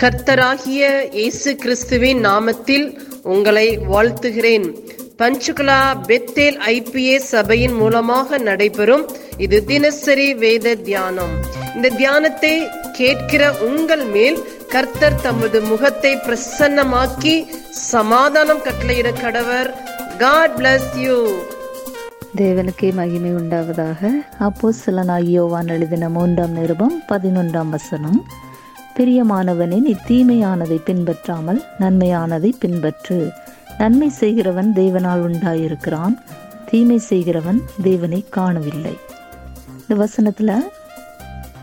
கர்த்தராகிய இயேசு கிறிஸ்துவின் நாமத்தில் உங்களை வாழ்த்துகிறேன். பஞ்சுகுலா பெத்தேல் ஐபிஏ சபையின் மூலமாக நடைபெறும் இது தினசரி வேத தியானம். இந்த தியானத்தை கேட்கிற உங்கள் மேல் கர்த்தர் தமது முகத்தை பிரசன்னமாக்கி சமாதானம் கட்டளையிட கடவர். காட் பிளஸ் யூ தேவனுக்கே மகிமை உண்டாவதாக. அப்போ யோவான் எழுதின மூன்றாம் நிருபம் பதினொன்றாம் வசனம். பிரியமானவனே நீ தீமையானதை பின்பற்றாமல் நன்மையானதை பின்பற்று. நன்மை செய்கிறவன் தேவனால் உண்டாயிருக்கிறான் தீமை செய்கிறவன் தேவனை காணவில்லை. இந்த வசனத்துல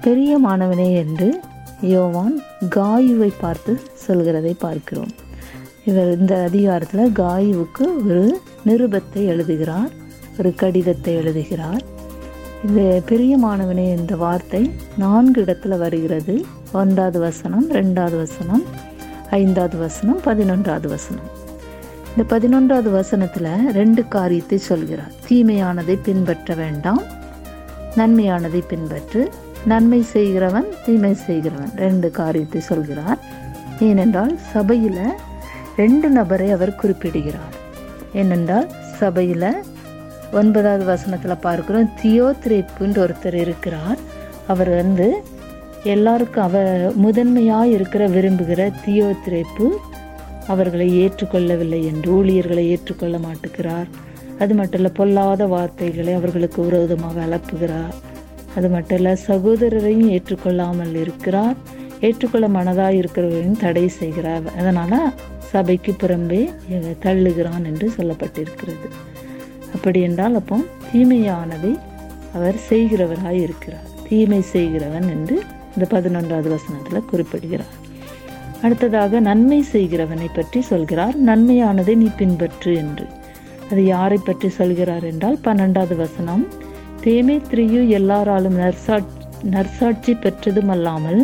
பெரியமானவனே என்று யோவான் காயுவை பார்த்து சொல்கிறதை பார்க்கிறோம். இவர் இந்த அதிகாரத்தில் காயுவுக்கு ஒரு நிருபத்தை எழுதுகிறார் ஒரு கடிதத்தை எழுதுகிறார். இந்த பெரியமானவனே இந்த வார்த்தை நான்கு இடத்துல வருகிறது. ஒன்றாவது வசனம் ரெண்டாவது வசனம் ஐந்தாவது வசனம் பதினொன்றாவது வசனம். இந்த பதினொன்றாவது வசனத்தில் ரெண்டு காரியத்தை சொல்கிறார். தீமையானதை பின்பற்ற வேண்டாம் நன்மையானதை பின்பற்று நன்மை செய்கிறவன் தீமை செய்கிறவன் ரெண்டு காரியத்தை சொல்கிறார். ஏனென்றால் சபையில் ரெண்டு நபரை அவர் குறிப்பிடுகிறார். ஏனென்றால் சபையில் ஒன்பதாவது வசனத்தில் பார்க்கிறோம். தியோத்ரிப்புன்ற ஒருத்தர் இருக்கிறார். அவர் வந்து எல்லாருக்கும் அவ முதன்மையாக இருக்கிற விரும்புகிற தியோத்ரிப்பு அவர்களை ஏற்றுக்கொள்ளவில்லை என்று ஊழியர்களை ஏற்றுக்கொள்ள மாட்டுகிறார். அது மட்டும் இல்லை பொல்லாத வார்த்தைகளை அவர்களுக்கு விரோதமாக அலப்புகிறார். அது மட்டும் இல்லை சகோதரரையும் ஏற்றுக்கொள்ளாமல் இருக்கிறார். ஏற்றுக்கொள்ள மனதாக இருக்கிறவரையும் தடை செய்கிறார். அதனால் சபைக்கு புறம்பே தள்ளுகிறான் என்று சொல்லப்பட்டிருக்கிறது. அப்படி என்றால் அப்போ தீமையானதை அவர் செய்கிறவராய் இருக்கிறார். தீமை செய்கிறவன் என்று இந்த பதினொன்றாவது வசனத்தில் குறிப்பிடுகிறார். அடுத்ததாக நன்மை செய்கிறவனை பற்றி சொல்கிறார். நன்மையானதை நீ பின்பற்று என்று. அது யாரை பற்றி சொல்கிறார் என்றால் பன்னெண்டாவது வசனம் தேமே திரியு எல்லாராலும் நற்சா நற்சாட்சி பெற்றதும் அல்லாமல்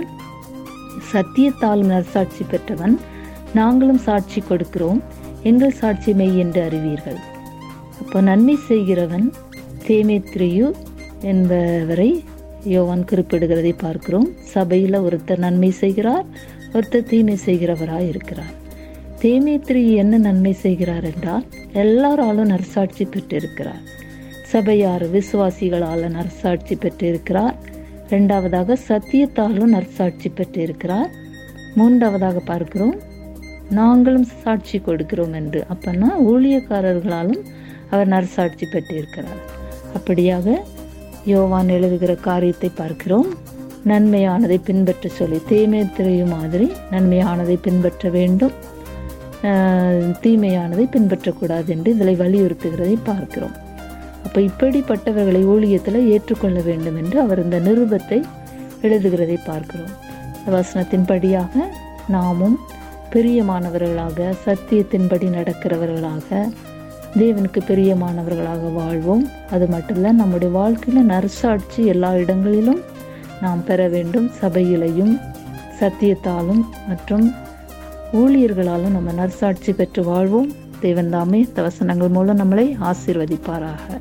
சத்தியத்தாலும் நற்சாட்சி பெற்றவன் நாங்களும் சாட்சி கொடுக்கிறோம். எங்கள் சாட்சி மெய் என்று அறிவீர்கள். அப்போ நன்மை செய்கிறவன் தேமேத்ரியு என்பவரை யோவான் குறிப்பிடுகிறதை பார்க்கிறோம். சபையில் ஒருத்தர் நன்மை செய்கிறார் ஒருத்தர் தீமை செய்கிறவராக இருக்கிறார். தேமேத்ரி என்ன நன்மை செய்கிறார் என்றால் எல்லாராலும் நரசாட்சி பெற்றிருக்கிறார். சபையார் விசுவாசிகளால் நரசாட்சி பெற்றிருக்கிறார். ரெண்டாவதாக சத்தியத்தாலும் நற்சாட்சி பெற்றிருக்கிறார். மூன்றாவதாக பார்க்கிறோம் நாங்களும் சாட்சி கொடுக்கிறோம் என்று. அப்பன்னா ஊழியக்காரர்களாலும் அவர் நற்சாட்சி பெற்றிருக்கிறார். அப்படியாக யோவான் எழுதுகிற காரியத்தை பார்க்கிறோம். நன்மையானதை பின்பற்ற சொல்லி தீமை திரையும் மாதிரி நன்மையானதை பின்பற்ற வேண்டும். தீமையானதை பின்பற்றக்கூடாது என்று இதில் வலியுறுத்துகிறதை பார்க்கிறோம். அப்போ இப்படிப்பட்டவர்களை ஊழியத்தில் ஏற்றுக்கொள்ள வேண்டும் என்று அவர் இந்த நிருபத்தை எழுதுகிறதை பார்க்கிறோம். வசனத்தின்படியாக நாமும் பிரியமானவர்களாக சத்தியத்தின்படி நடக்கிறவர்களாக தேவனுக்கு பிரியமானவர்களாக வாழ்வோம். அது மட்டும் இல்லை நம்முடைய வாழ்க்கையில் நரசாட்சி எல்லா இடங்களிலும் நாம் பெற வேண்டும். சபையிலையும் சத்தியத்தாலும் மற்றும் ஊழியர்களாலும் நம்ம நற்சாட்சி பெற்று வாழ்வோம். தேவன் தாமே மூலம் நம்மளை ஆசீர்வதிப்பாராக.